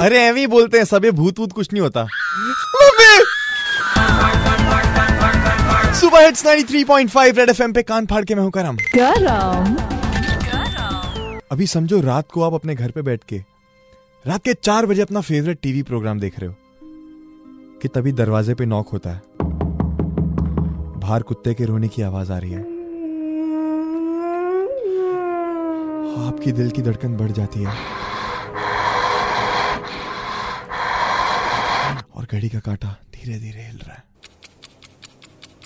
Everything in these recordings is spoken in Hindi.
अरे एवं ही बोलते हैं ये भूत वूत कुछ नहीं होता। सुबह हिट्स 93.5 रेड एफएम पे कान फाड़ के मैं हूँ करम। अभी समझो रात को आप अपने घर पे बैठ के, रात के चार बजे अपना फेवरेट टीवी प्रोग्राम देख रहे हो, कि तभी दरवाजे पे नॉक होता है। बाहर कुत्ते के रोने की आवाज़ आ रही है। आपकी दिल की धड़कन बढ़ जाती है और घड़ी का कांटा धीरे धीरे हिल रहा है।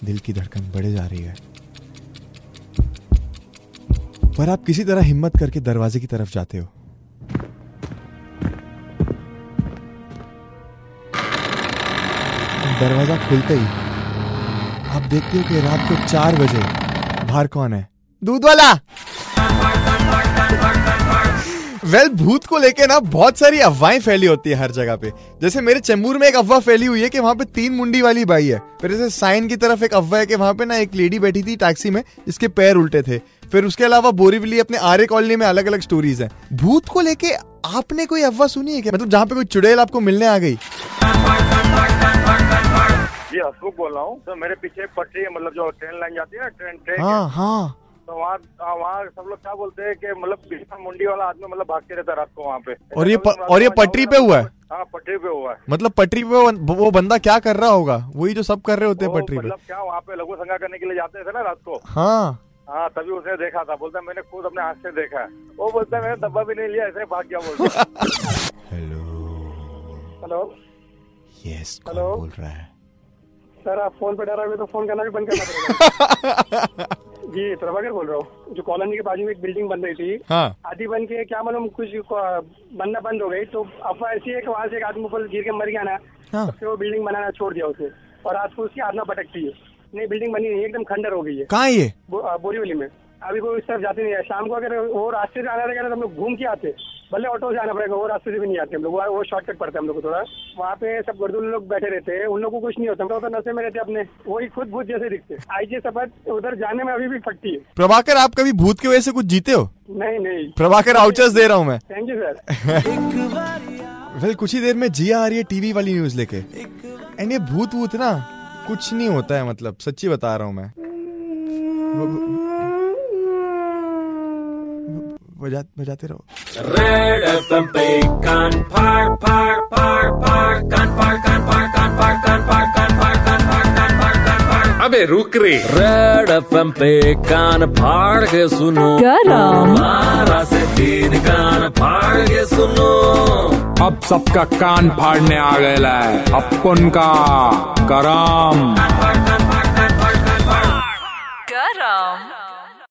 दिल की धड़कन बढ़े जा रही है। पर आप किसी तरह हिम्मत करके दरवाजे की तरफ़ जाते हो। दरवाज़ा खुलते ही आप देखते हो कि रात को चार बजे बाहर कौन है? दूध वाला वेल well, भूत को लेके ना बहुत सारी अफवाहें फैली होती है हर जगह पे। जैसे मेरे चेंबूर में एक अफवाह फैली हुई है कि वहाँ पे तीन मुंडी वाली बाई है। फिर जैसे साइन की तरफ़ एक अफवाह है कि वहाँ पे ना एक लेडी बैठी थी टैक्सी में जिसके पैर उल्टे थे। फिर उसके अलावा बोरीवली अपने आर्य कॉलोनी में अलग अलग स्टोरीज हैं। भूत को लेके आपने कोई अफवाह सुनी है क्या? मतलब जहाँ पे कोई चुड़ैल आपको मिलने आ गई। जी हसमुख बोल रहा हूँ। तो मेरे पीछे पटरी है मतलब जो ट्रेन लाइन जाती है ना ट्रेन ट्रेन हाँ हाँ। तो वहाँ हाँ, वहाँ सब लोग क्या बोलते हैं कि मतलब मुंडी वाला आदमी मतलब भागते रहता रात को वहाँ पे। और ये प- और ये पटरी पे हुआ है? हाँ पटरी पे हुआ है। मतलब पटरी पे वो, वो बंदा क्या कर रहा होगा? वही जो सब कर रहे होते हैं पटरी पे। मतलब क्या वहाँ पे लघु संगा करने के लिए जाते थे ना रात को? हाँ। हाँ तभी उसने देखा था। बोलता है, मैंने खुद अपने हाथ से देखा है। वो बोलता है मैंने डब्बा भी नहीं लिया ऐसे भाग गया बोलता हेलो। हेलो। Yes hello? बोल रहा है? सर आप फ़ोन पे डरा हुए तो फ़ोन करना भी बंद करना पड़ेगा। जी प्रभाकर बोल रहा हूँ जो कॉलोनी के बाजू में एक बिल्डिंग बन रही थी। हाँ। आधी बन के क्या मालूम कुछ बनना बंद हो गई तो अफवाह ऐसी है कि वहाँ से एक आदमी ऊपर गिर के मर गया ना हाँ। तो फिर वो बिल्डिंग बनाना छोड़ दिया उसे और आज को उसकी आत्मा भटकती है। नहीं बिल्डिंग बनी नहीं एकदम खंडर हो गई है। कहाँ ये? बोरीवली में। अभी कोई उस तरफ़ जाते नहीं है। शाम को अगर वो रास्ते से आना रहेगा ना तो हम लोग घूम के आते भले ऑटो से आना पड़ेगा वो रास्ते से भी नहीं आते हम लोग वो- शॉर्टकट पड़ता है हम लोग को थोड़ा। वहाँ पे सब गर्दुल लोग बैठे रहते हैं उन लोगों को कुछ नहीं होता तो नशे में रहते अपने वही खुद भूत जैसे दिखते आई जी सफ़र उधर जाने में अभी भी फटती है। प्रभाकर आप कभी भूत की वजह से कुछ जीते हो? नहीं नहीं। प्रभाकर आउचर्स दे रहा हूँ मैं। थैंक यू सर वेल कुछ ही देर में जिया आ रही है टीवी वाली न्यूज़ लेके। एंड ये भूत वूत ना कुछ नहीं होता है मतलब सच्ची बता रहा हूँ मैं। बजा बजाते रहो। Red FM पे कान फाड़ फाड़ फाड़ फाड़ कान फाड़ कान फाड़ कान फाड़ कान फाड़ कान फाड़ कान फाड़ कान फाड़ कान फाड़। अबे रुक रे। रेड एफएम पे कान फाड़ के सुनो। गरम मारा से तीन कान फाड़ के सुनो। अब सबका कान फाड़ने आ गया है। अपन का करा